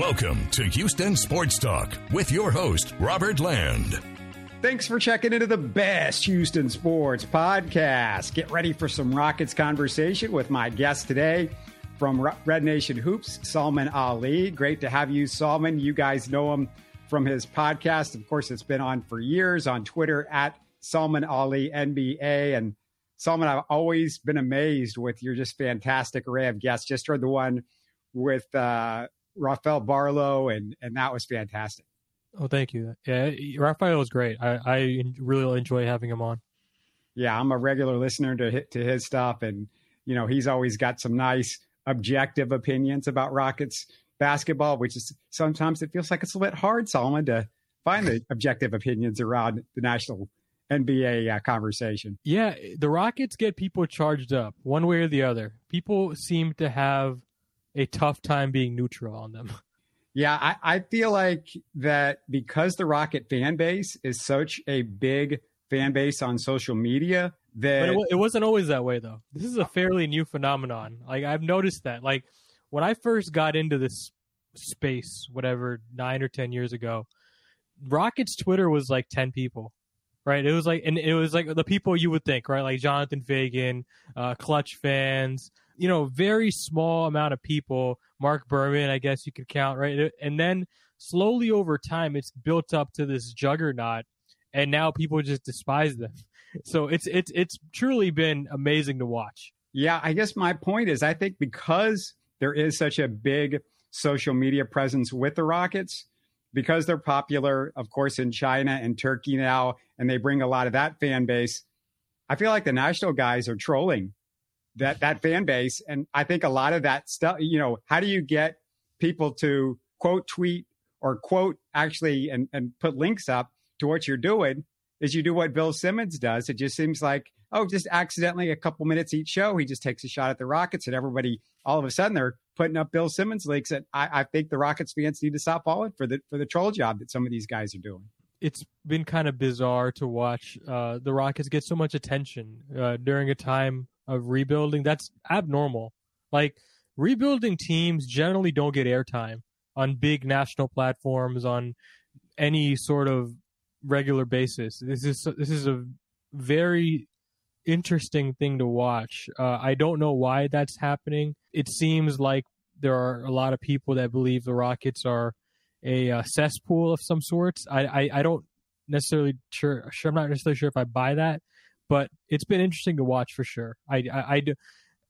Welcome to Houston Sports Talk with your host, Robert Land. Thanks for checking into the best Houston sports podcast. Get ready for some Rockets conversation with my guest today from Red Nation Hoops, Salman Ali. Great to have you, Salman. You guys know him from his podcast. Of course, it's been on for years on Twitter at Salman Ali NBA. And Salman, I've always been amazed with your just fantastic array of guests. Just heard the one with uh, Rafael Barlow, and and that was fantastic. Oh, thank you. Yeah, Rafael was great. I, I really enjoy having him on. Yeah, I'm a regular listener to to his stuff, and you know he's always got some nice objective opinions about Rockets basketball, which is sometimes it feels like it's a bit hard, Solomon, to find the objective opinions around the national NBA uh, conversation. Yeah, the Rockets get people charged up one way or the other. People seem to have a tough time being neutral on them. Yeah, I, I feel like that because the Rocket fan base is such a big fan base on social media that but it, it wasn't always that way though. This is a fairly new phenomenon. Like I've noticed that. Like when I first got into this space, whatever nine or ten years ago, Rocket's Twitter was like ten people, right? It was like, and it was like the people you would think, right? Like Jonathan Feigen, uh, ClutchFans, you know, very small amount of people. Mark Berman, I guess you could count, right? And then slowly over time, it's built up to this juggernaut, and now people just despise them. So it's it's it's truly been amazing to watch. Yeah, I guess my point is, I think because there is such a big social media presence with the Rockets, because they're popular, of course, in China and Turkey now, and they bring a lot of that fan base. I feel like the national guys are trolling that that fan base, and I think a lot of that stuff. You know, how do you get people to quote tweet or quote actually and and put links up to what you're doing? Is you do what Bill Simmons does. It just seems like oh, just accidentally a couple minutes each show, he just takes a shot at the Rockets, and everybody all of a sudden they're putting up Bill Simmons links. And I, I think the Rockets fans need to stop falling for the for the troll job that some of these guys are doing it's been kind of bizarre to watch uh, the Rockets get so much attention uh, during a time of rebuilding. That's abnormal. Like rebuilding teams generally don't get airtime on big national platforms on any sort of regular basis. This is this is a very interesting thing to watch. Uh, I don't know why that's happening. It seems like there are a lot of people that believe the Rockets are a uh, cesspool of some sorts. I, I, I don't necessarily sure, sure I'm not necessarily sure if I buy that, but it's been interesting to watch for sure. I I,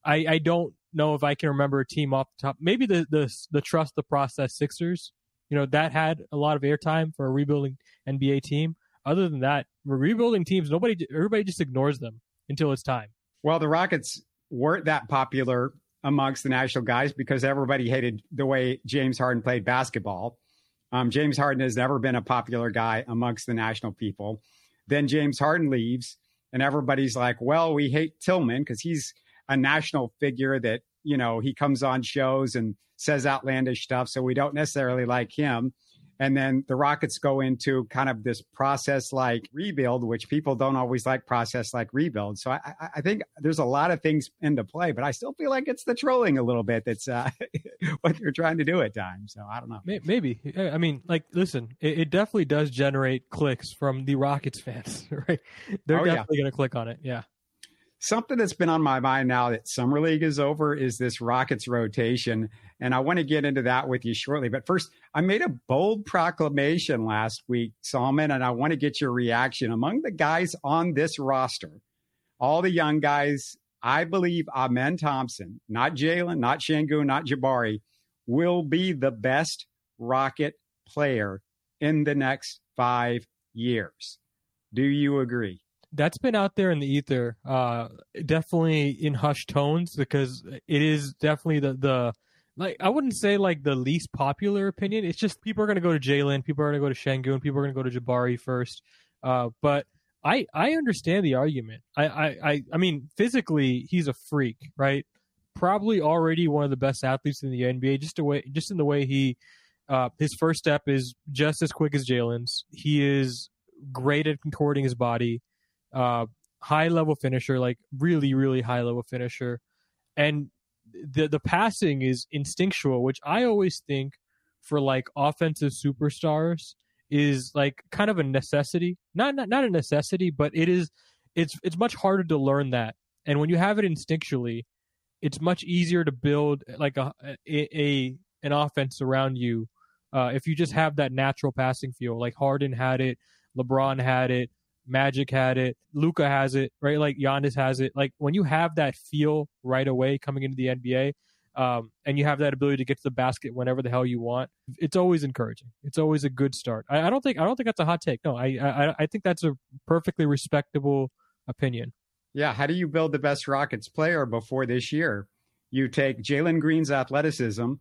I, I don't know if I can remember a team off the top. Maybe the the the trust the process Sixers. You know that had a lot of airtime for a rebuilding NBA team. Other than that, rebuilding teams, nobody, everybody just ignores them until it's time. Well, the Rockets weren't that popular amongst the national guys because everybody hated the way James Harden played basketball. Um, James Harden has never been a popular guy amongst the national people. Then James Harden leaves, and everybody's like, well, we hate Tilman because he's a national figure that, you know, he comes on shows and says outlandish stuff. So we don't necessarily like him. And then the Rockets go into kind of this process like rebuild, which people don't always like process like rebuild. So I, I think there's a lot of things into play, but I still feel like it's the trolling a little bit that's uh, what they're trying to do at times. So I don't know. Maybe. I mean, like, listen, it, it definitely does generate clicks from the Rockets fans, right? They're oh, definitely yeah. going to click on it. Yeah something that's been on my mind now that summer league is over is this rockets rotation and i want to get into that with you shortly. But first i made a bold proclamation last week salman and i want to get your reaction. Among the guys on this roster all the young guys i believe amen thompson not jalen not Sengun, not jabari will be the best rocket player in the next five years. Do you agree that's been out there in the ether, uh, definitely in hushed tones because it is definitely the the like I wouldn't say like the least popular opinion. It's just people are to go to Jalen, people are to go to Sengun, people are to go to Jabari first. Uh, but I I understand the argument. I, I I I mean physically he's a freak, right? Probably already one of the best athletes in the NBA. Just the way just in the way he uh, his first step is just as quick as Jalen's. He is great at contorting his body uh, high level finisher, like really, really high level finisher. And the the passing is instinctual, which I always think for like offensive superstars is like kind of a necessity. Not not not a necessity, but it is it's it's much harder to learn that. And when you have it instinctually, it's much easier to build like a a, a an offense around you uh, if you just have that natural passing feel. Like Harden had it, LeBron had it, Magic had it, Luka has it, right? Like Giannis has it. Like when you have that feel right away coming into the NBA, um, and you have that ability to get to the basket whenever the hell you want, it's always encouraging. It's always a good start. I, I don't think I don't think that's a hot take. No, I, I I think that's a perfectly respectable opinion. Yeah, how do you build the best Rockets player before this year? You take Jalen Green's athleticism,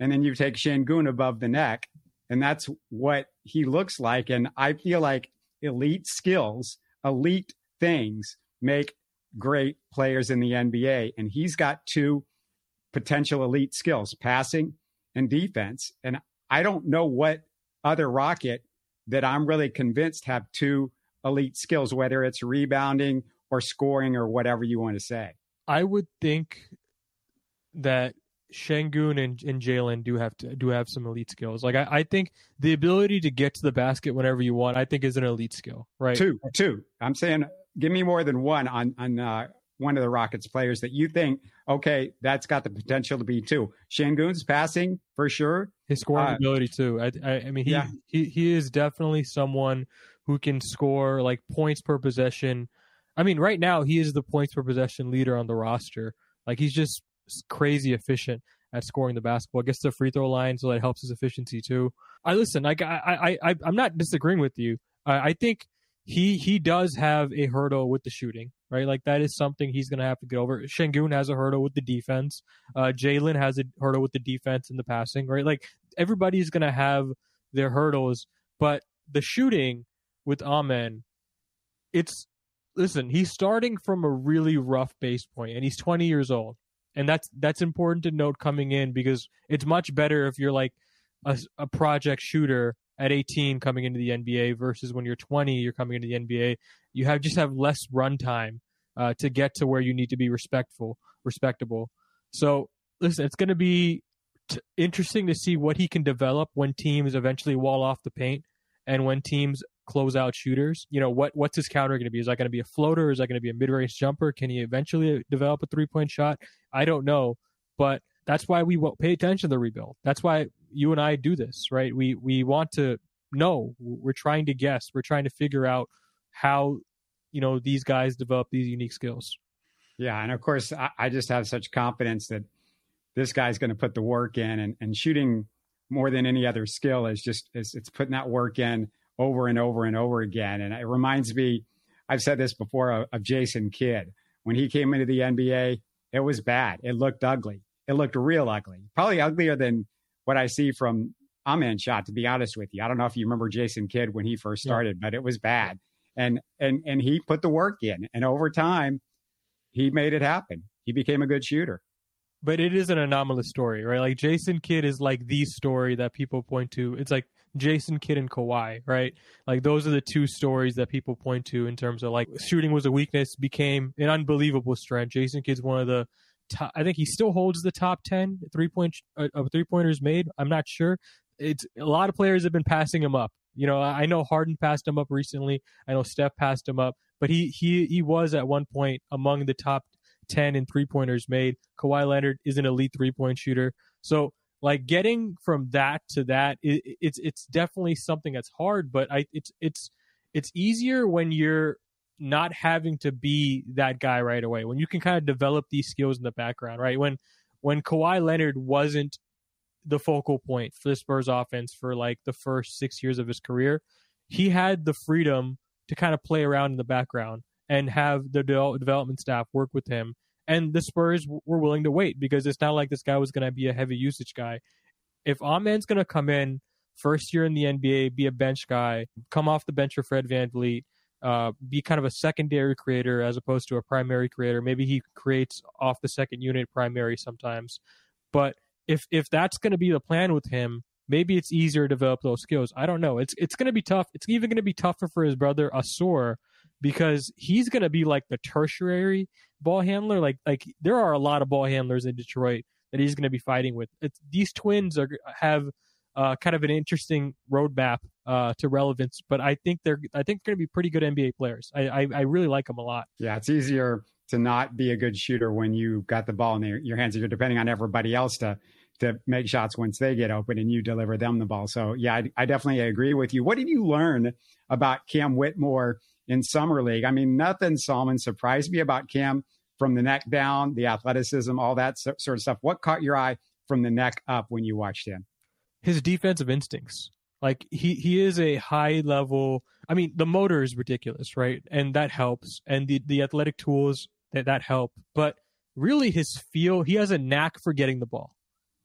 and then you take Sengun above the neck, and that's what he looks like. And I feel like elite skills, elite things make great players in the NBA. And he's got two potential elite skills passing and defense. And I don't know what other Rocket that I'm really convinced have two elite skills, whether it's rebounding or scoring or whatever you want to say. I would think that Sengun and, and Jalen do have to do have some elite skills. Like I, I think the ability to get to the basket whenever you want, I think is an elite skill, right? Two, two. I'm saying give me more than one on on uh, one of the Rockets players that you think, okay, that's got the potential to be two. Sengun's passing for sure. His scoring uh, ability too. I, I, I mean, he, yeah. he he is definitely someone who can score like points per possession. I mean, right now he is the points per possession leader on the roster. Like he's just crazy efficient at scoring the basketball. Gets the free throw line, so that helps his efficiency too. I listen. I, I, I I'm not disagreeing with you. I, I think he he does have a hurdle with the shooting, right? Like that is something he's going to have to get over. Sengun has a hurdle with the defense. Uh, Jalen has a hurdle with the defense and the passing, right? Like everybody's going to have their hurdles, but the shooting with Amen, it's listen. He's starting from a really rough base point, and he's 20 years old, and that's that's important to note coming in because it's much better if you're like a, a project shooter at 18 coming into the NBA versus when you're 20, you're coming into the NBA. You have just have less run time uh, to get to where you need to be respectful, respectable. So listen, it's going to be t- interesting to see what he can develop when teams eventually wall off the paint and when teams close out shooters. You know what what's his counter going to be? Is that going to be a floater? Is that going to be a mid range jumper? Can he eventually develop a three point shot? I don't know, but that's why we pay attention to the rebuild. That's why you and I do this, right? We we want to know. We're trying to guess. We're trying to figure out how you know these guys develop these unique skills. Yeah, and of course, I, I just have such confidence that this guy's going to put the work in, and, and shooting more than any other skill is just it's, it's putting that work in over and over and over again. And it reminds me, I've said this before of, of Jason Kidd when he came into the NBA. It was bad. It looked ugly it looked real ugly, probably uglier than what I see from Amen shot. To be honest with you, I don't know if you remember Jason Kidd when he first started, yeah. but it was bad. And and and he put the work in, and over time, he made it happen. He became a good shooter. But it is an anomalous story, right? Like Jason Kidd is like the story that people point to. It's like Jason Kidd and Kawhi, right? Like those are the two stories that people point to in terms of like shooting was a weakness, became an unbelievable strength. Jason Kidd's one of the top, I think he still holds the top 10 three point uh, three pointers made. I'm not sure. It's a lot of players have been passing him up. You know, I know Harden passed him up recently. I know Steph passed him up, but he he he was at one point among the top 10 in three pointers made. Kawhi Leonard is an elite three point shooter. So like getting from that to that, it, it's it's definitely something that's hard, but I it's it's it's easier when you're not having to be that guy right away. When you can kind of develop these skills in the background, right? When when Kawhi Leonard wasn't the focal point for the Spurs offense for like the first six years of his career, he had the freedom to kind of play around in the background and have the de- development staff work with him. And the Spurs w- were willing to wait because it's not like this guy was going to be a heavy usage guy. If Amen's going to come in first year in the NBA, be a bench guy, come off the bench for Fred Van VanVleet, uh, be kind of a secondary creator as opposed to a primary creator. Maybe he creates off the second unit primary sometimes. But if if that's going to be the plan with him, maybe it's easier to develop those skills. I don't know. It's it's going to be tough. It's even going to be tougher for his brother Ausar because he's going to be like the tertiary ball handler. Like like there are a lot of ball handlers in Detroit that he's going to be fighting with. It's, these twins are have uh, kind of an interesting roadmap uh, to relevance. But I think they're I think going to be pretty good NBA players. I, I, I really like them a lot. Yeah, it's easier to not be a good shooter when you got the ball in your, your hands. You're depending on everybody else to to make shots once they get open and you deliver them the ball. So yeah, I, I definitely agree with you. What did you learn about Cam Whitmore in summer league? I mean, nothing, Salman, surprised me about Cam from the neck down, the athleticism, all that sort of stuff. What caught your eye from the neck up when you watched him? His defensive instincts. Like he he is a high level. I mean, the motor is ridiculous, right? And that helps, and the the athletic tools that that help. But really, his feel. He has a knack for getting the ball.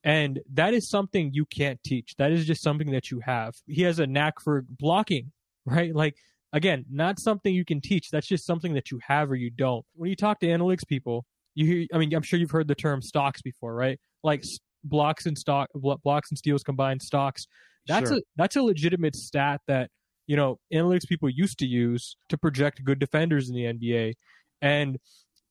And that is something you can't teach. That is just something that you have. He has a knack for blocking, right? Like, again, not something you can teach. That's just something that you have or you don't. When you talk to analytics people, you hear, I mean, I'm sure you've heard the term stocks before, right? Like blocks and stock, blocks and steals combined stocks. That's sure. a, that's a legitimate stat that, you know, analytics people used to use to project good defenders in the NBA. And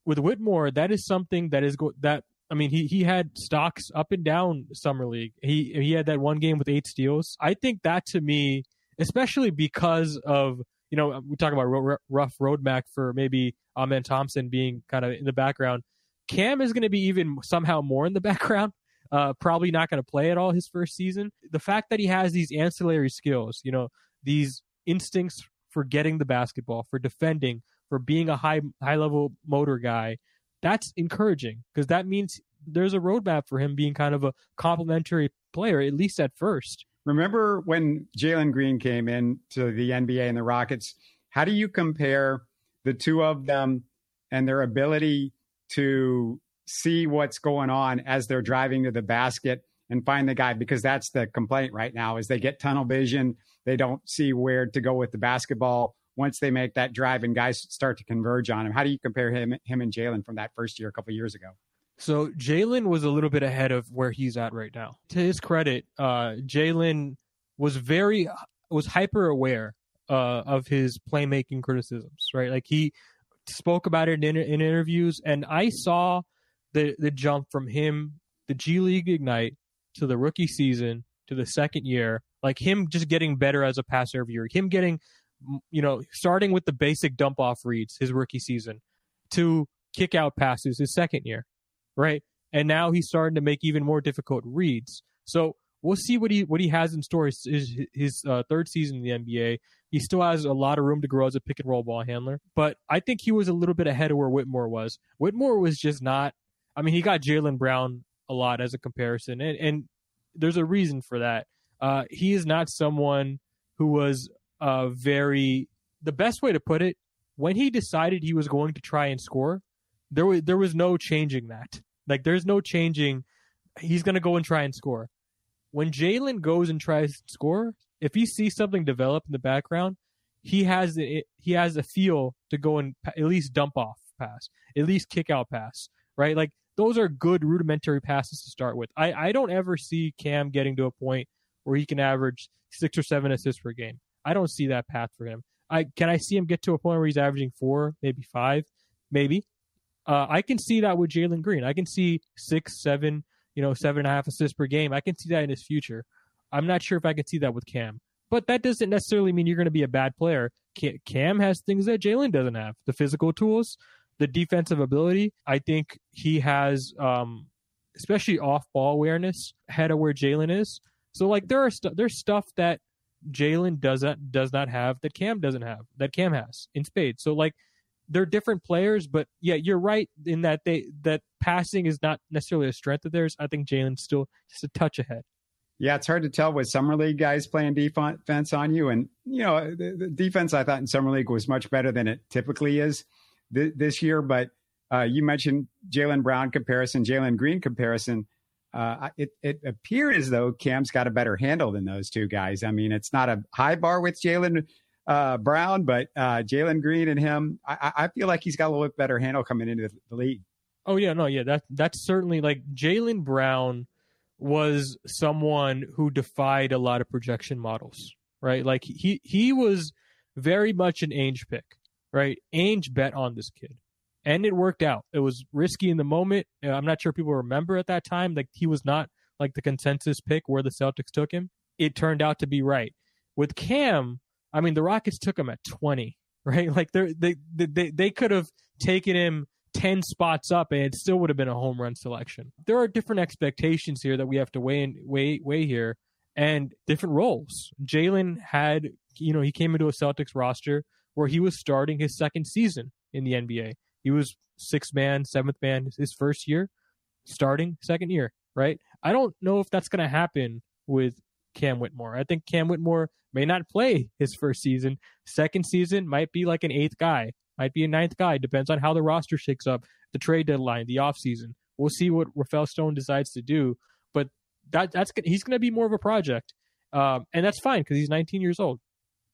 with Whitmore, that is something that is go- that I mean, he he had stocks up and down summer league. He he had that one game with eight steals. I think that to me, especially because of you know we talk about ro- rough roadmap for maybe Amen Thompson being kind of in the background. Cam is going to be even somehow more in the background. Uh, probably not going to play at all his first season. The fact that he has these ancillary skills, you know, these instincts for getting the basketball, for defending, for being a high high level motor guy, that's encouraging because that means there's a roadmap for him being kind of a complementary player, at least at first. Remember when Jalen Green came in to the NBA and the Rockets? How do you compare the two of them and their ability to see what's going on as they're driving to the basket and find the guy? Because that's the complaint right now is they get tunnel vision. They don't see where to go with the basketball once they make that drive and guys start to converge on him. How do you compare him, him and Jalen from that first year a couple years ago? So Jalen was a little bit ahead of where he's at right now. To his credit, uh, Jalen was very was hyper aware uh, of his playmaking criticisms. Right, like he spoke about it in, in interviews, and I saw the the jump from him, the G League Ignite, to the rookie season to the second year. Like him just getting better as a passer year. Him getting you know, starting with the basic dump off reads his rookie season to kick out passes his second year, right? And now he's starting to make even more difficult reads. So we'll see what he what he has in store. His, his uh, third season in the NBA, he still has a lot of room to grow as a pick and roll ball handler. But I think he was a little bit ahead of where Whitmore was. Whitmore was just not. I mean, he got Jaylen Brown a lot as a comparison, and, and there's a reason for that. Uh, he is not someone who was uh, very the best way to put it when he decided he was going to try and score there was there was no changing that. Like there's no changing. He's to go and try and score. When Jalen goes and tries to score if he sees something develop in the background he has it, he has a feel to go and at least dump off pass at least kick out pass right? Like those are good rudimentary passes to start with. I i don't ever see cam getting to a point where he can average six or seven assists per game. I don't see that path for him. I can I see him get to a point where he's averaging four, maybe five, maybe. Uh, I can see that with Jalen Green. I can see six, seven, you know, seven and a half assists per game. I can see that in his future. I'm not sure if I can see that with Cam, but that doesn't necessarily mean you're going to be a bad player. Cam has things that Jalen doesn't have: the physical tools, the defensive ability. I think he has, um, especially off-ball awareness, ahead of where Jalen is. So, like, there are st- there's stuff that Jalen doesn't does not have that Cam doesn't have that Cam has in spades. So like they're different players, but yeah, you're right in that they that passing is not necessarily a strength of theirs. I think Jalen's still just a touch ahead. Yeah, it's hard to tell with summer league guys playing defense on you, and you know the, the defense I thought in summer league was much better than it typically is th- this year. But uh, you mentioned Jaylen Brown comparison, Jalen Green comparison uh, it, it appeared as though Cam's got a better handle than those two guys. I mean, it's not a high bar with Jalen uh, Brown, but uh, Jalen Green and him, I, I, feel like he's got a little bit better handle coming into the, league. Oh yeah, no, yeah, that that's certainly like Jaylen Brown was someone who defied a lot of projection models, right? Like he he was very much an Ainge pick, right? Ainge bet on this kid and it worked out. It was risky in the moment. I'm not sure people remember at that time. Like he was not like the consensus pick where the Celtics took him. it turned out to be right. With Cam, I mean, the Rockets took him at 20, right? Like they they they they could have taken him 10 spots up and it still would have been a home run selection. There are different expectations here that we have to weigh in, weigh weigh here and different roles. Jalen had, you know, he came into a Celtics roster where he was starting his second season in the NBA. He was sixth man, seventh man his first year, starting second year, right? I don't know if that's going to happen with Cam Whitmore. I think Cam Whitmore may not play his first season. Second season might be like an eighth guy, might be a ninth guy. Depends on how the roster shakes up, the trade deadline, the offseason. We'll see what Rafael Stone decides to do. But that that's he's going to be more of a project, um, and that's fine because he's 19 years old.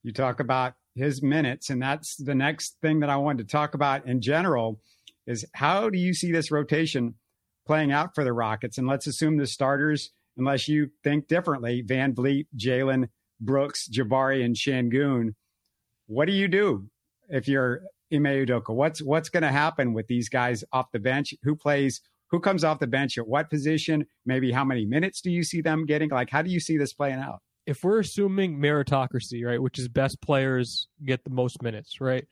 You talk about his minutes, and that's the next thing that I wanted to talk about in general is how do you see this rotation playing out for the Rockets? And let's assume the starters unless you think differently. VanVleet, Jalen, Brooks, Jabari, and Sengun. What do you do if you're Ime Udoka? What's what's going to happen with these guys off the bench? Who plays? Who comes off the bench at what position? Maybe how many minutes do you see them getting? Like, how do you see this playing out? If we're assuming meritocracy, right, which is best players get the most minutes, right?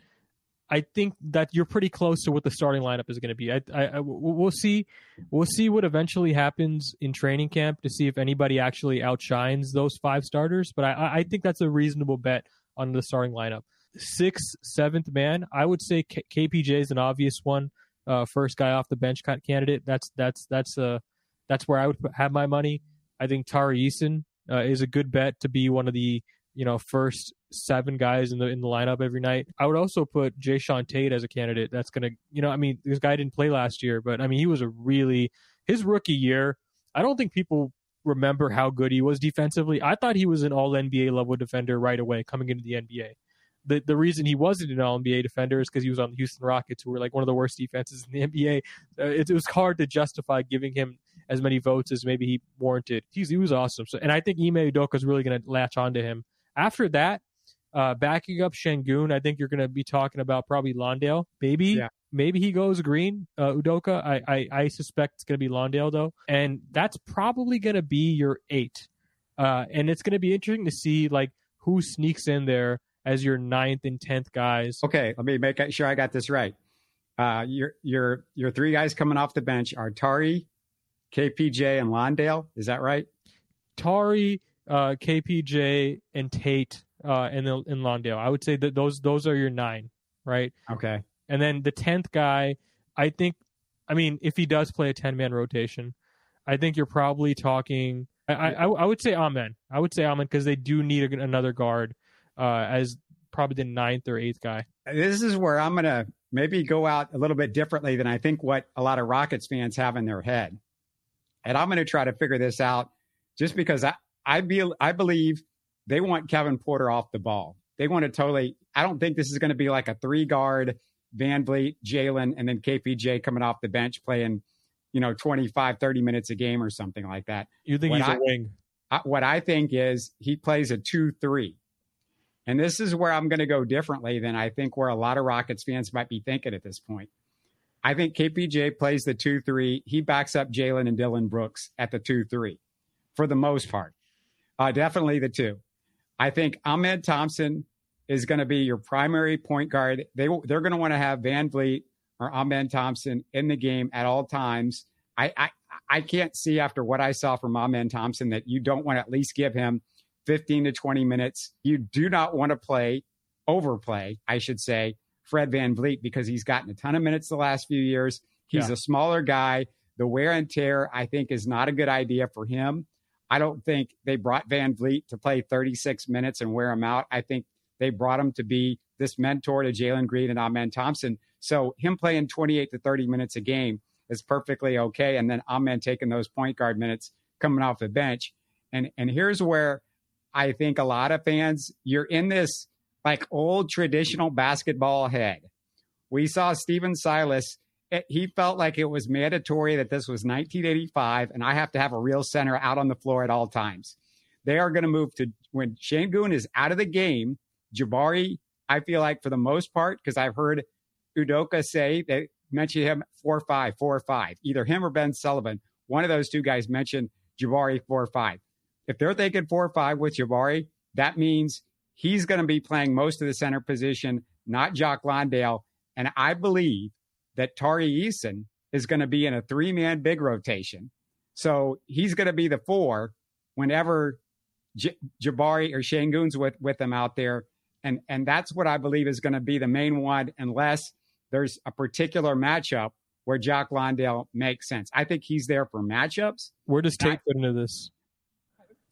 I think that you're pretty close to what the starting lineup is going to be. I, I, I, we'll see, we'll see what eventually happens in training camp to see if anybody actually outshines those five starters. But I, I think that's a reasonable bet on the starting lineup. Sixth, seventh man, I would say K- KPJ is an obvious one. Uh, first guy off the bench candidate. That's that's that's uh that's where I would have my money. I think Tari Eason uh, is a good bet to be one of the you know first seven guys in the in the lineup every night. I would also put Jae'Sean Tate as a candidate. That's gonna, you know, I mean, this guy didn't play last year, but I mean, he was a really his rookie year. I don't think people remember how good he was defensively. I thought he was an All NBA level defender right away coming into the NBA. The the reason he wasn't an All NBA defender is because he was on the Houston Rockets, who were like one of the worst defenses in the NBA. Uh, it, it, was hard to justify giving him as many votes as maybe he warranted. He's, he was awesome. So, and I think Ime Udoka is really going to latch onto him. After that, uh, backing up Sengun, I think you're going to be talking about probably Landale. Maybe, yeah. maybe he goes green. Uh, Udoka, I, I, I suspect it's going to be Landale though, and that's probably going to be your eight. Uh, and it's going to be interesting to see like who sneaks in there as your ninth and tenth guys. Okay, let me make sure I got this right. Uh, your your your three guys coming off the bench are Tari, KPJ, and Landale. Is that right? Tari, uh, KPJ, and Tate uh, in Landale. I would say that those those are your nine, right? Okay. And then the tenth guy, I think, I mean, if he does play a ten man rotation, I think you're probably talking. I I, I would say Amen. I would say Amen because they do need a, another guard uh, as probably the ninth or eighth guy. This is where I'm gonna maybe go out a little bit differently than I think what a lot of Rockets fans have in their head, and I'm gonna try to figure this out just because I I be I believe they want Kevin Porter off the ball. They want to totally. I don't think this is going to be like a three guard VanVleet, Jalen, and then KPJ coming off the bench playing, you know, 25, 30 minutes a game or something like that. You think what he's I, a wing? I, what I think is he plays a 2 3. And this is where I'm going to go differently than I think where a lot of Rockets fans might be thinking at this point. I think KPJ plays the 2 3. He backs up Jalen and Dillon Brooks at the 2 3 for the most part. Uh, definitely the two. I think Amen Thompson is going to be your primary point guard. They they're going to want to have VanVleet or Amen Thompson in the game at all times. I, I I can't see after what I saw from Amen Thompson that you don't want to at least give him 15 to 20 minutes. You do not want to play overplay, I should say, Fred VanVleet because he's gotten a ton of minutes the last few years. He's yeah. a smaller guy. The wear and tear, I think, is not a good idea for him. I don't think they brought VanVleet to play 36 minutes and wear him out. I think they brought him to be this mentor to Jalen Green and Amen Thompson. So him playing 28 to 30 minutes a game is perfectly okay. And then Amen taking those point guard minutes coming off the bench. And and here's where I think a lot of fans, you're in this like old traditional basketball head. We saw Stephen Silas he felt like it was mandatory that this was 1985 and I have to have a real center out on the floor at all times. They are going to move to when Sengun is out of the game. Jabari, I feel like for the most part, because I've heard Udoka say they mentioned him four five, four five, either him or Ben Sullinger. One of those two guys mentioned Jabari four or five. if they're thinking four or five with Jabari, that means he's going to be playing most of the center position, not Jock Landale. And I believe that Tari Eason is going to be in a three man big rotation. So he's going to be the four whenever J- Jabari or Sengun's with, with them out there. And, and that's what I believe is going to be the main one, unless there's a particular matchup where Jock Landale makes sense. I think he's there for matchups. Where does Tate fit into this?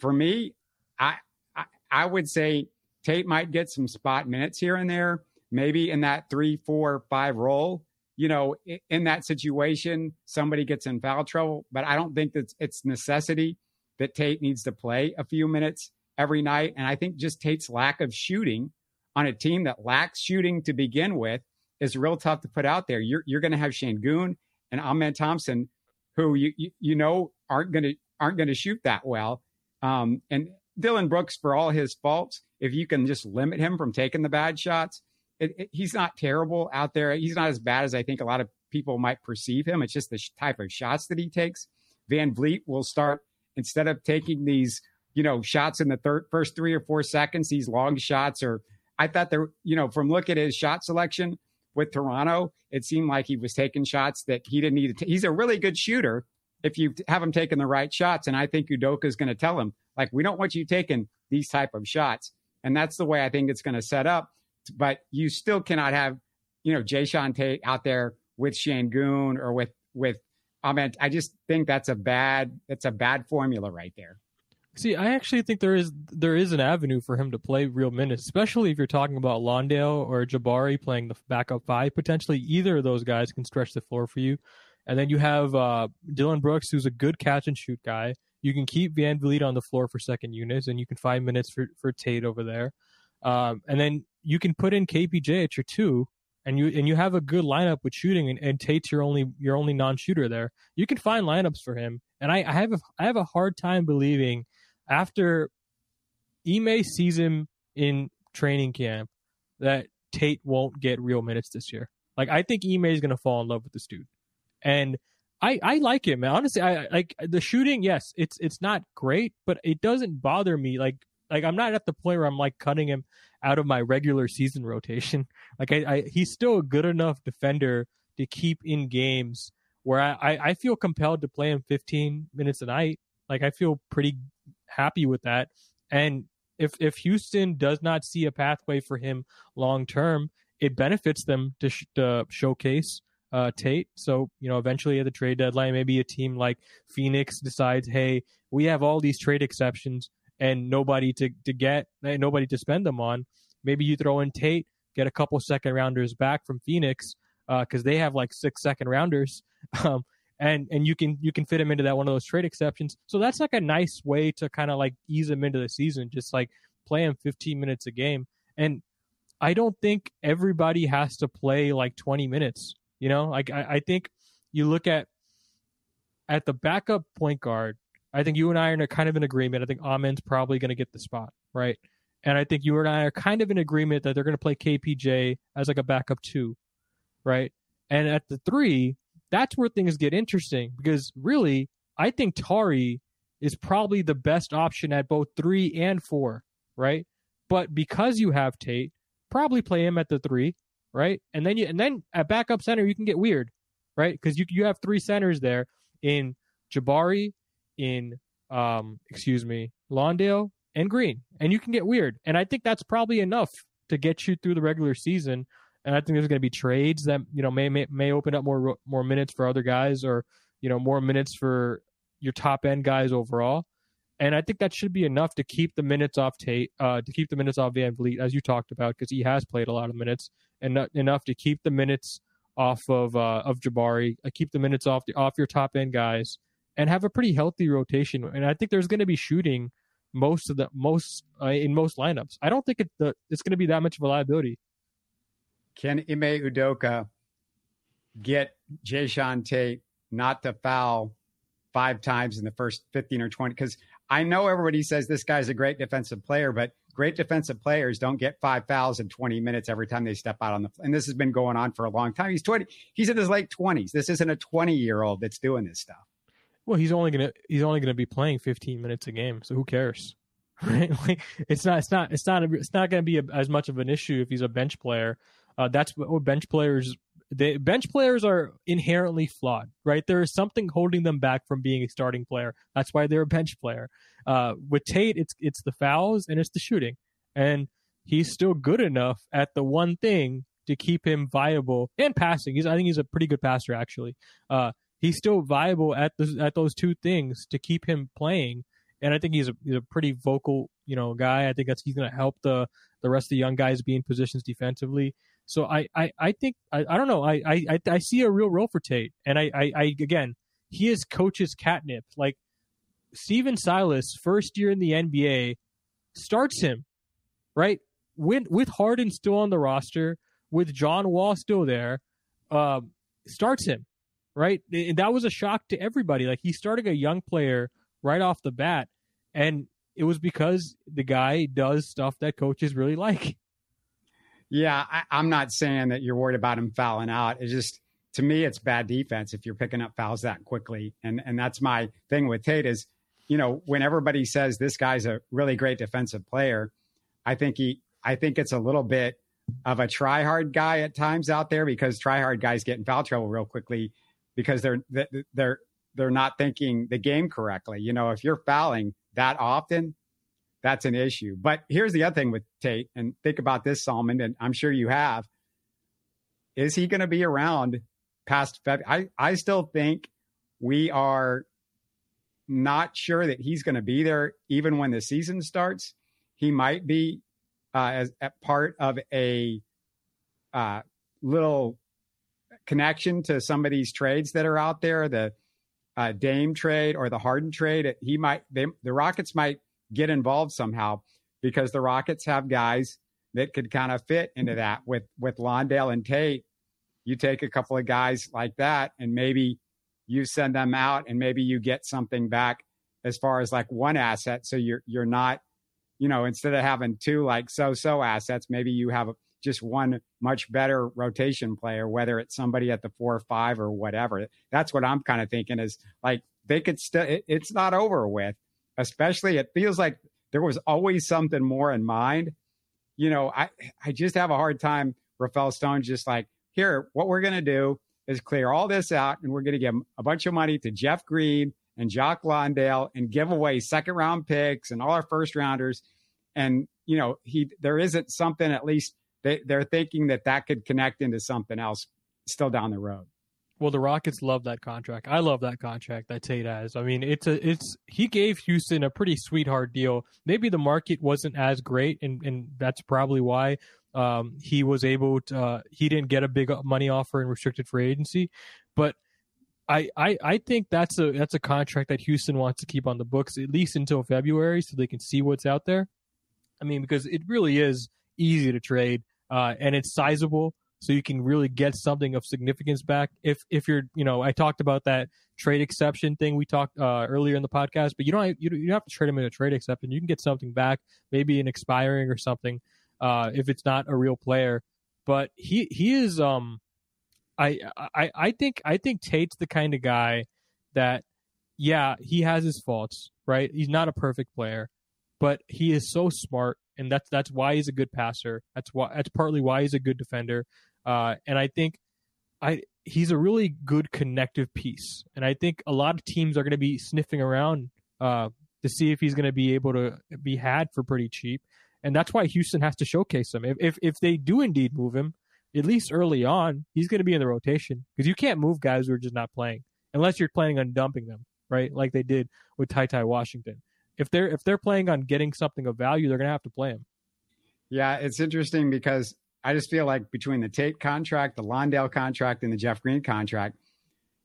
For me, I, I, I would say Tate might get some spot minutes here and there, maybe in that three, four, five role. You know, in that situation, somebody gets in foul trouble, but I don't think that it's necessity that Tate needs to play a few minutes every night. And I think just Tate's lack of shooting on a team that lacks shooting to begin with is real tough to put out there. You're you're going to have Sengun and Amen Thompson, who you, you, you know aren't going to aren't going to shoot that well. Um, and Dillon Brooks, for all his faults, if you can just limit him from taking the bad shots, it, it, he's not terrible out there. He's not as bad as I think a lot of people might perceive him. It's just the type of shots that he takes. VanVleet will start instead of taking these, you know, shots in the third, first three or four seconds, these long shots. Or I thought there, you know, from look at his shot selection with Toronto, it seemed like he was taking shots that he didn't need to. T- he's a really good shooter if you have him taking the right shots. And I think Udoka is going to tell him, like, we don't want you taking these type of shots. And that's the way I think it's going to set up. But you still cannot have, you know, Jae'Sean Tate out there with Sengun or with with I mean, I just think that's a bad that's a bad formula right there. See, I actually think there is there is an avenue for him to play real minutes, especially if you're talking about Landale or Jabari playing the backup five. Potentially, either of those guys can stretch the floor for you. And then you have uh, Dillon Brooks, who's a good catch and shoot guy. You can keep VanVleet on the floor for second units, and you can find minutes for, for Tate over there. Um, and then you can put in KPJ at your two, and you and you have a good lineup with shooting, and, and Tate's your only your only non-shooter there. You can find lineups for him, and I, I have a, I have a hard time believing after Ime sees him in training camp that Tate won't get real minutes this year. Like I think Ime is gonna fall in love with this dude, and I I like him. Honestly, I like the shooting. Yes, it's it's not great, but it doesn't bother me. Like like I'm not at the point where I'm like cutting him out of my regular season rotation. Like I, I he's still a good enough defender to keep in games where I, I, feel compelled to play him 15 minutes a night. Like I feel pretty happy with that. And if if Houston does not see a pathway for him long term, it benefits them to, sh- to showcase uh, Tate. So you know, eventually at the trade deadline, maybe a team like Phoenix decides, hey, we have all these trade exceptions and nobody to to get, nobody to spend them on. Maybe you throw in Tate, get a couple second rounders back from Phoenix because uh, they have like six second rounders, um, and and you can you can fit them into that one of those trade exceptions. So that's like a nice way to kind of like ease them into the season, just like play him 15 minutes a game. And I don't think everybody has to play like 20 minutes. You know, like I, I think you look at at the backup point guard. I think you and I are kind of in agreement. I think Amen's probably going to get the spot, right? And I think you and I are kind of in agreement that they're going to play KPJ as like a backup two, right? And at the three, that's where things get interesting because really, I think Tari is probably the best option at both three and four, right? But because you have Tate, probably play him at the three, right? And then you and then at backup center you can get weird, right? Because you you have three centers there in Jabari, in um, excuse me, Landale, and Green, and you can get weird. And I think that's probably enough to get you through the regular season. And I think there's going to be trades that you know may, may may open up more more minutes for other guys, or you know more minutes for your top end guys overall. And I think that should be enough to keep the minutes off Tate, uh, to keep the minutes off VanVleet, as you talked about, because he has played a lot of minutes, and not, enough to keep the minutes off of uh, of Jabari, uh, keep the minutes off the off your top end guys, and have a pretty healthy rotation. And I think there's going to be shooting most of the most uh, in most lineups. I don't think it, the, it's going to be that much of a liability. Can Ime Udoka get Jae'Sean Tate not to foul five times in the first 15 or 20? Because I know everybody says this guy's a great defensive player, but great defensive players don't get five fouls in 20 minutes every time they step out on the and this has been going on for a long time. He's 20, he's in his late 20s. This isn't a 20 year old that's doing this stuff. Well, he's only gonna he's only gonna be playing 15 minutes a game, so who cares? Right? Like it's not it's not it's not a, it's not gonna be a, as much of an issue if he's a bench player. Uh, that's what bench players they bench players are inherently flawed, right? There is something holding them back from being a starting player. That's why they're a bench player. Uh, with Tate, it's it's the fouls and it's the shooting, and he's still good enough at the one thing to keep him viable and passing. He's I think he's a pretty good passer actually. Uh, he's still viable at the, at those two things to keep him playing. And I think he's a he's a pretty vocal, you know, guy. I think that's he's going to help the the rest of the young guys be in positions defensively. So I I, I think I, I don't know I, I I see a real role for Tate, and I, I I again he is coach's catnip. Like Stephen Silas, first year in the NBA, starts him right with with Harden still on the roster, with John Wall still there, um, starts him right? And that was a shock to everybody. Like he's starting a young player right off the bat, and it was because the guy does stuff that coaches really like. Yeah, I, I'm not saying that you're worried about him fouling out. It's just to me, it's bad defense if you're picking up fouls that quickly, and and that's my thing with Tate is, you know, when everybody says this guy's a really great defensive player, I think he, I think it's a little bit of a try hard guy at times out there because try hard guys get in foul trouble real quickly because they're they're they're not thinking the game correctly. You know, if you're fouling that often, that's an issue. But here's the other thing with Tate, and think about this, Salman, and I'm sure you have. Is he going to be around past February? I, I still think we are not sure that he's going to be there even when the season starts. He might be uh, as a part of a uh, little connection to some of these trades that are out there, the uh, Dame trade or the Harden trade, he might they, the Rockets might get involved somehow because the Rockets have guys that could kind of fit into that with with Landale and Tate. You take a couple of guys like that and maybe you send them out and maybe you get something back as far as like one asset so you're you're not you know instead of having two like so so assets maybe you have just one much better rotation player, whether it's somebody at the four or five or whatever. That's what I'm kind of thinking is like they could still, it, it's not over with, especially it feels like there was always something more in mind. You know, I, I just have a hard time, Rafael Stone, just like, here, what we're going to do is clear all this out and we're going to give a bunch of money to Jeff Green and Jock Landale and give away second round picks and all our first rounders. And, you know, he, there isn't something at least they, they're thinking that that could connect into something else still down the road. Well, the Rockets love that contract. I love that contract that Tate has. I mean, it's a it's he gave Houston a pretty sweetheart deal. Maybe the market wasn't as great, and and that's probably why um, he was able to. Uh, he didn't get a big money offer in restricted free agency, but I, I I think that's a that's a contract that Houston wants to keep on the books at least until February, so they can see what's out there. I mean, because it really is easy to trade uh, and it's sizable, so you can really get something of significance back. If if you're, you know, I talked about that trade exception thing we talked uh, earlier in the podcast, but you don't you, you don't have to trade him in a trade exception. You can get something back, maybe an expiring or something, uh, if it's not a real player. But he he is um, I I I think I think Tate's the kind of guy that yeah he has his faults right. He's not a perfect player, but he is so smart and that's that's why he's a good passer. That's why that's partly why he's a good defender. Uh, and I think I he's a really good connective piece. And I think a lot of teams are going to be sniffing around uh, to see if he's going to be able to be had for pretty cheap. And that's why Houston has to showcase him. If if, if they do indeed move him, at least early on, he's going to be in the rotation because you can't move guys who are just not playing unless you're planning on dumping them, right? Like they did with TyTy Washington if they're if they're playing on getting something of value, they're going to have to play him. Yeah, it's interesting because I just feel like between the Tate contract, the Landale contract, and the Jeff Green contract,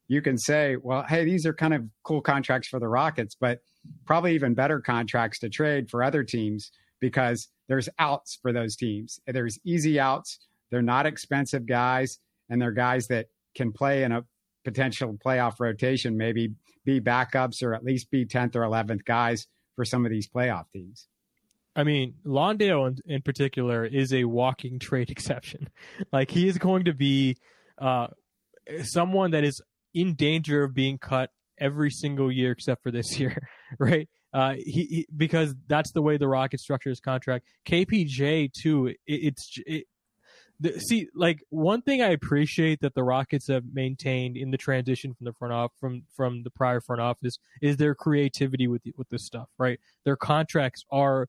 you can say, well, hey, these are kind of cool contracts for the Rockets, but probably even better contracts to trade for other teams because there's outs for those teams. There's easy outs. They're not expensive guys, and they're guys that can play in a potential playoff rotation, maybe be backups or at least be 10th or 11th guys for some of these playoff teams. I mean, Landale in, in particular is a walking trade exception. Like he is going to be uh, someone that is in danger of being cut every single year except for this year, right? Uh, he, he, because that's the way the Rockets structure his contract. KPJ too. It, it's it, the, see, like one thing I appreciate that the Rockets have maintained in the transition from the front off from from the prior front office is their creativity with the, with this stuff. Right, their contracts are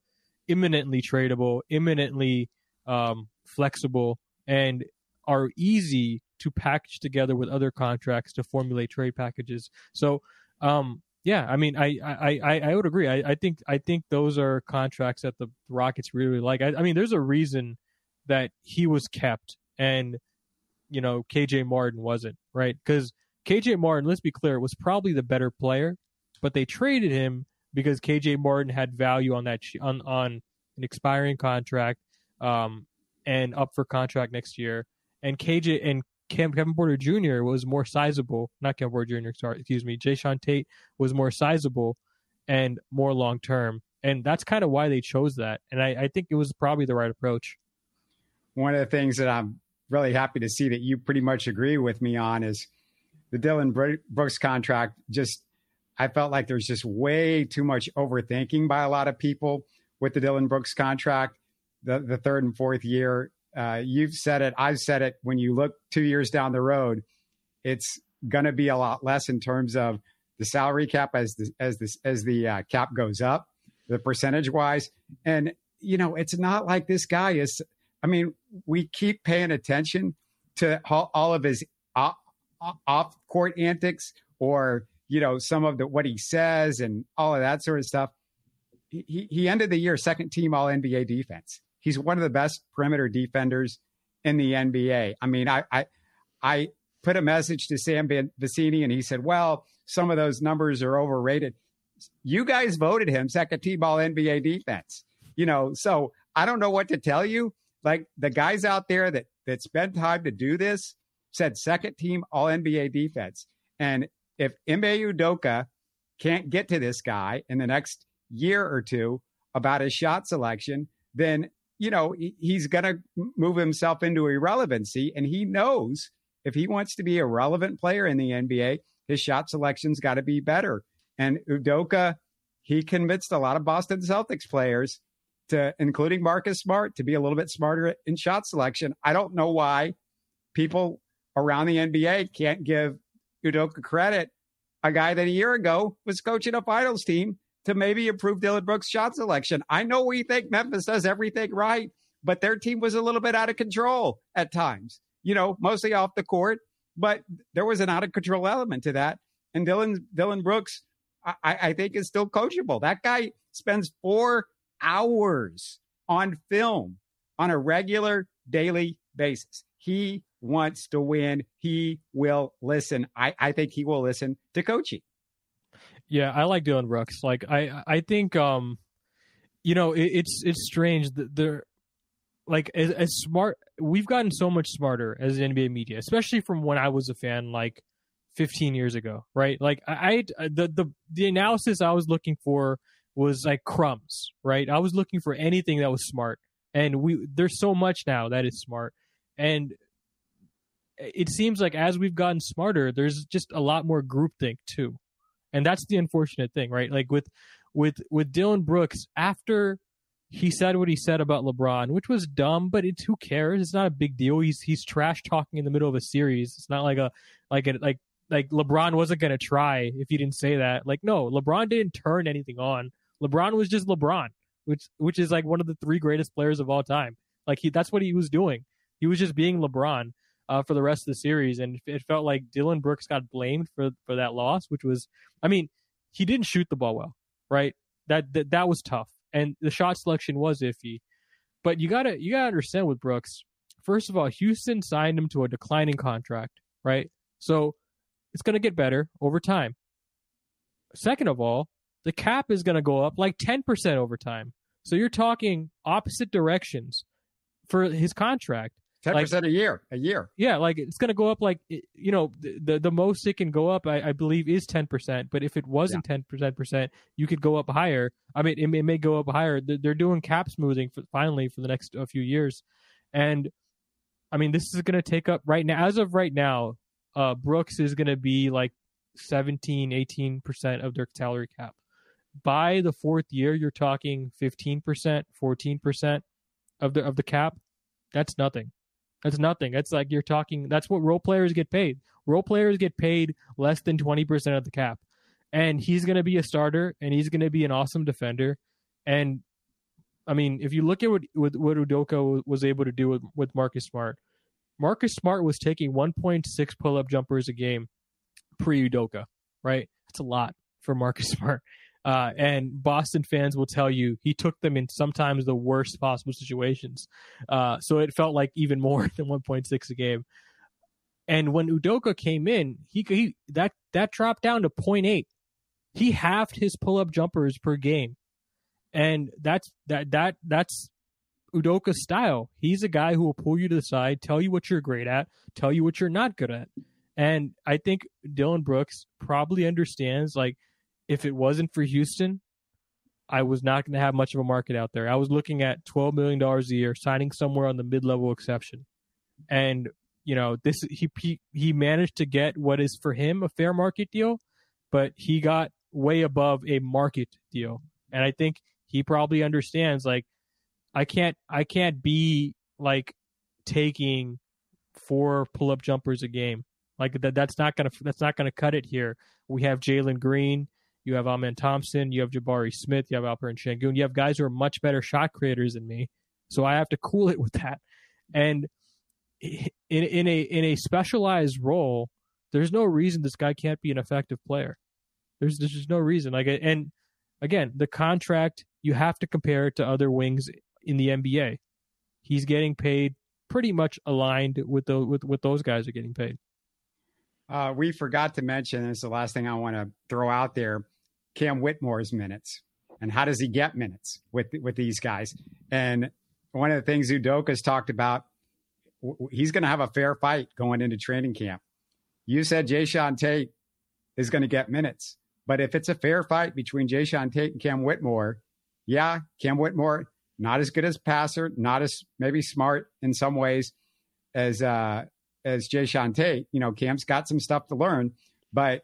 imminently tradable, imminently um, flexible, and are easy to package together with other contracts to formulate trade packages. So, um, yeah, I mean, I I, I, I would agree. I, I think I think those are contracts that the Rockets really like. I, I mean, there's a reason that he was kept and you know KJ Martin wasn't right because KJ Martin, let's be clear, was probably the better player, but they traded him because KJ Martin had value on that on on an expiring contract um, and up for contract next year, and KJ and Kevin Porter Jr. was more sizable. Not Kevin Porter Jr. Sorry, excuse me. Jae'Sean Tate was more sizable and more long term, and that's kind of why they chose that. And I, I think it was probably the right approach. One of the things that I'm really happy to see that you pretty much agree with me on is the Dillon Brooks contract. Just I felt like there's just way too much overthinking by a lot of people with the Dillon Brooks contract. The the third and fourth year uh, you've said it, I've said it. When you look two years down the road, it's going to be a lot less in terms of the salary cap as the as the as the uh, cap goes up, the percentage wise. And you know, it's not like this guy is. I mean, we keep paying attention to all of his off court antics, or you know, some of the what he says and all of that sort of stuff. He he ended the year second team All NBA defense. He's one of the best perimeter defenders in the NBA. I mean, I I, I put a message to Sam Vecenie and he said, "Well, some of those numbers are overrated." You guys voted him second team all NBA defense. You know, so I don't know what to tell you. Like the guys out there that that spent time to do this said second team all NBA defense. And if Ime Udoka can't get to this guy in the next year or two about his shot selection, then you know, he's going to move himself into irrelevancy. And he knows if he wants to be a relevant player in the NBA, his shot selection's got to be better. And Udoka, he convinced a lot of Boston Celtics players to, including Marcus Smart, to be a little bit smarter in shot selection. I don't know why people around the NBA can't give Udoka credit. A guy that a year ago was coaching a finals team to maybe improve Dillon Brooks' shot selection. I know we think Memphis does everything right, but their team was a little bit out of control at times, you know, mostly off the court, but there was an out of control element to that. And Dylan, Dillon Brooks, I, I think is still coachable. That guy spends four hours on film on a regular daily basis. He wants to win. He will listen. I, I think he will listen to coaching. Yeah, I like Dillon Brooks. Like I, I think, um, you know, it, it's it's strange that they're like as, as, smart. We've gotten so much smarter as NBA media, especially from when I was a fan, like 15 years ago, right? Like I, I the the the analysis I was looking for was like crumbs, right? I was looking for anything that was smart, and we there's so much now that is smart, and it seems like as we've gotten smarter, there's just a lot more groupthink too and that's the unfortunate thing, right? Like with with with Dillon Brooks after he said what he said about LeBron, which was dumb, but it's who cares? It's not a big deal. He's he's trash talking in the middle of a series. It's not like a like a like like LeBron wasn't gonna try if he didn't say that. Like no, LeBron didn't turn anything on. LeBron was just LeBron, which which is like one of the three greatest players of all time. Like he that's what he was doing. He was just being LeBron uh, for the rest of the series, and it felt like Dillon Brooks got blamed for for that loss, which was, I mean, he didn't shoot the ball well, right? That that that was tough, and the shot selection was iffy. But you gotta you gotta understand with Brooks. First of all, Houston signed him to a declining contract, right? So it's gonna get better over time. Second of all, the cap is gonna go up like ten percent over time. So you're talking opposite directions for his contract. Ten like, percent a year, a year. Yeah, like it's going to go up. Like you know, the the most it can go up, I, I believe, is ten percent. But if it wasn't ten percent percent, you could go up higher. I mean, it, it may go up higher. They're doing cap smoothing for, finally for the next a few years, and I mean, this is going to take up right now. As of right now, uh, Brooks is going to be like 17, 18% of their salary cap. By the fourth year, you're talking 15%, 14% of the of the cap. That's nothing. That's nothing. That's like you're talking that's what role players get paid. Role players get paid less than 20% of the cap. And he's going to be a starter and he's going to be an awesome defender. And I mean, if you look at what what, what Udoka was able to do with, with Marcus Smart, Marcus Smart was taking 1.6 pull up jumpers a game pre Udoka, right? That's a lot for Marcus Smart. Uh, and Boston fans will tell you he took them in sometimes the worst possible situations. Uh, so it felt like even more than 1.6 a game. And when Udoka came in, he, he that that dropped down to 0.8. He halved his pull-up jumpers per game, and that's that that that's Udoka's style. He's a guy who will pull you to the side, tell you what you're great at, tell you what you're not good at. And I think Dillon Brooks probably understands like if it wasn't for Houston, I was not going to have much of a market out there. I was looking at $12 million a year, signing somewhere on the mid level exception. And, you know, this, he, he, he managed to get what is for him a fair market deal, but he got way above a market deal. And I think he probably understands like, I can't, I can't be like taking four pull up jumpers a game. Like that, that's not gonna, that's not gonna cut it here. We have Jalen Green you have Amen Thompson. You have Jabari Smith. You have Alperen Sengun. You have guys who are much better shot creators than me. So I have to cool it with that. And in in a in a specialized role, there's no reason this guy can't be an effective player. There's there's just no reason. Like and again, the contract you have to compare it to other wings in the NBA. He's getting paid pretty much aligned with the with what those guys are getting paid. Uh, we forgot to mention, this is the last thing I want to throw out there Cam Whitmore's minutes and how does he get minutes with with these guys? And one of the things Udoka's talked about, he's going to have a fair fight going into training camp. You said Jae'Sean Tate is going to get minutes, but if it's a fair fight between Jae'Sean Tate and Cam Whitmore, yeah, Cam Whitmore not as good as passer, not as maybe smart in some ways as uh, as Jae'Sean Tate. You know, Cam's got some stuff to learn, but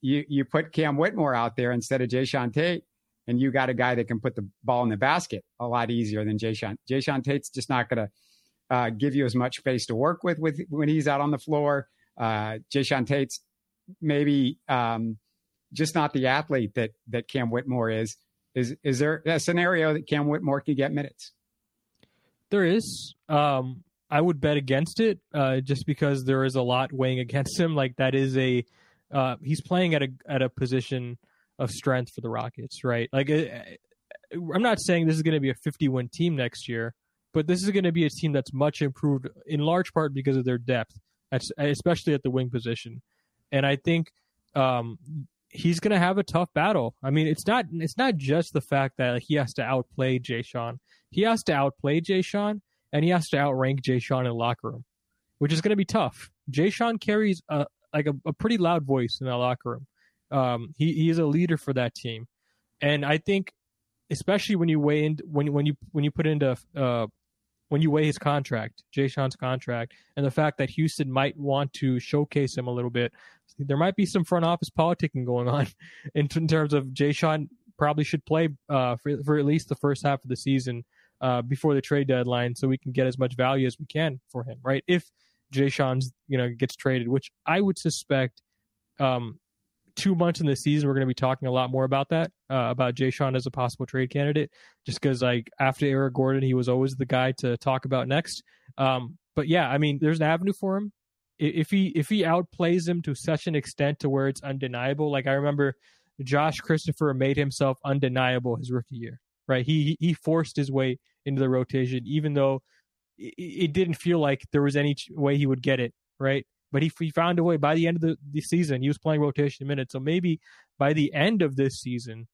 you you put Cam Whitmore out there instead of Jae'Sean Tate, and you got a guy that can put the ball in the basket a lot easier than Jay Jae'Sean. Jae'Sean Tate's just not going to uh, give you as much space to work with with when he's out on the floor. Uh, Jae'Sean Tate's maybe um, just not the athlete that that Cam Whitmore is. Is is there a scenario that Cam Whitmore could get minutes? There is. Um, I would bet against it, uh, just because there is a lot weighing against him. Like that is a uh, he's playing at a at a position of strength for the Rockets, right? Like uh, I'm not saying this is going to be a 50 win team next year, but this is going to be a team that's much improved in large part because of their depth, especially at the wing position. And I think um, he's going to have a tough battle. I mean, it's not it's not just the fact that he has to outplay Jae'Sean. He has to outplay Jae'Sean, and he has to outrank Jae'Sean in the locker room, which is going to be tough. Jae'Sean carries a like a, a pretty loud voice in that locker room. Um, he he is a leader for that team, and I think, especially when you weigh in when when you when you put into uh, when you weigh his contract, Jae'Sean's contract, and the fact that Houston might want to showcase him a little bit, there might be some front office politicking going on in, in terms of Jae'Sean probably should play uh, for for at least the first half of the season uh, before the trade deadline so we can get as much value as we can for him, right? If Jae'Sean's, you know, gets traded, which I would suspect um, two months in the season, we're going to be talking a lot more about that, uh, about Jae'Sean as a possible trade candidate, just because, like, after Eric Gordon, he was always the guy to talk about next. Um, but yeah, I mean, there's an avenue for him. If he if he outplays him to such an extent to where it's undeniable, like I remember Josh Christopher made himself undeniable his rookie year, right? He he forced his way into the rotation, even though it, it didn't feel like there was any way he would get it, right? But he, he found a way by the end of the, the season. He was playing rotation minutes. So maybe by the end of this season,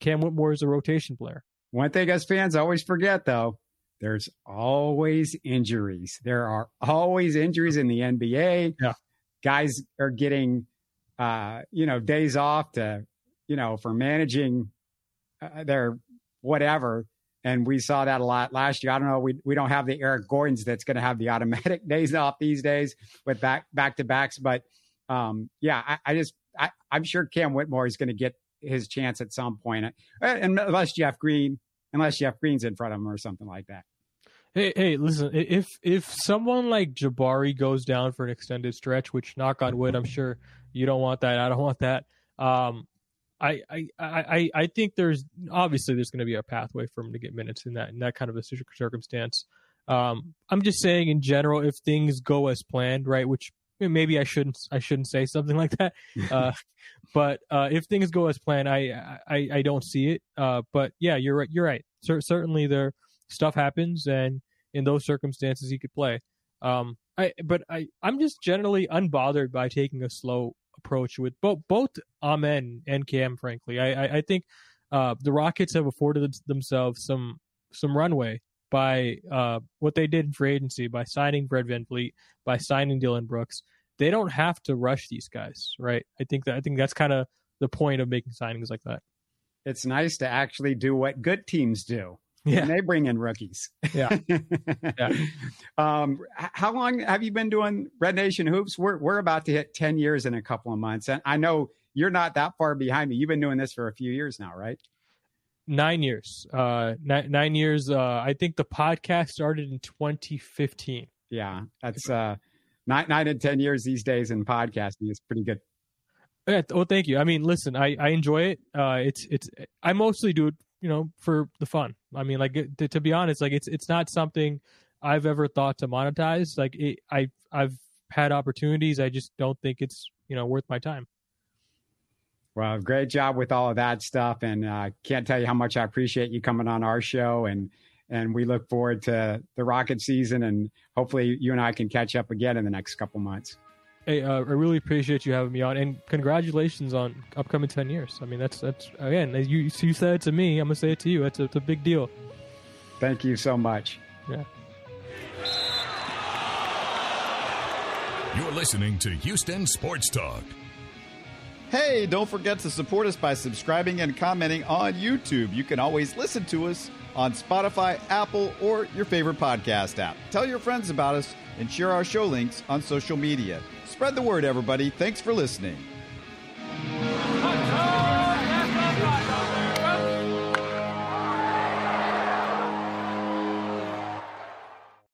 Cam Whitmore is a rotation player. One thing us fans always forget, though, there's always injuries. There are always injuries in the NBA. Yeah. Guys are getting, uh, you know, days off to, you know, for managing uh, their whatever. And we saw that a lot last year. I don't know. We, we don't have the Eric Gordons that's going to have the automatic days off these days with back back to backs. But um, yeah, I, I, just I, am sure Cam Whitmore is going to get his chance at some point, uh, unless Jeff Green, unless Jeff Green's in front of him or something like that. Hey, hey, listen. If if someone like Jabari goes down for an extended stretch, which knock on wood, I'm sure you don't want that. I don't want that. Um, I, I, I, I think there's obviously there's going to be a pathway for him to get minutes in that in that kind of a circumstance. Um, I'm just saying in general, if things go as planned, right? Which maybe I shouldn't I shouldn't say something like that. Uh, but uh, if things go as planned, I I, I don't see it. Uh, but yeah, you're right. You're right. C- certainly, there stuff happens, and in those circumstances, he could play. Um, I but I I'm just generally unbothered by taking a slow approach with both both Amen and Cam. Frankly, I I, I think uh, the Rockets have afforded themselves some some runway by uh, what they did in free agency by signing Fred VanVleet, by signing Dillon Brooks. They don't have to rush these guys, right? I think that I think that's kind of the point of making signings like that. It's nice to actually do what good teams do. Yeah. And they bring in rookies. Yeah. yeah. Um, how long have you been doing Red Nation Hoops? We're, we're about to hit 10 years in a couple of months. And I know you're not that far behind me. You've been doing this for a few years now, right? Nine years. Uh, nine, nine years. Uh, I think the podcast started in 2015. Yeah. That's uh, nine, nine and 10 years these days in podcasting is pretty good. Yeah, well, thank you. I mean, listen, I, I enjoy it. Uh, it's it's I mostly do it you know for the fun. I mean like to, to be honest like it's it's not something i've ever thought to monetize. Like it, i i've had opportunities. I just don't think it's you know worth my time. Well great job with all of that stuff. And uh, can't tell you how much i appreciate you coming on our show. And and we look forward to the rocket season. And hopefully you and i can catch up again in the next couple months Hey, uh, I really appreciate you having me on, and congratulations on upcoming ten years. I mean, that's that's again, you you said it to me, I'm gonna say it to you. That's a, it's a big deal. Thank you so much. Yeah. You're listening to Houston Sports Talk. Hey, don't forget to support us by subscribing and commenting on YouTube. You can always listen to us on Spotify, Apple, or your favorite podcast app. Tell your friends about us and share our show links on social media. Spread the word, everybody. Thanks for listening.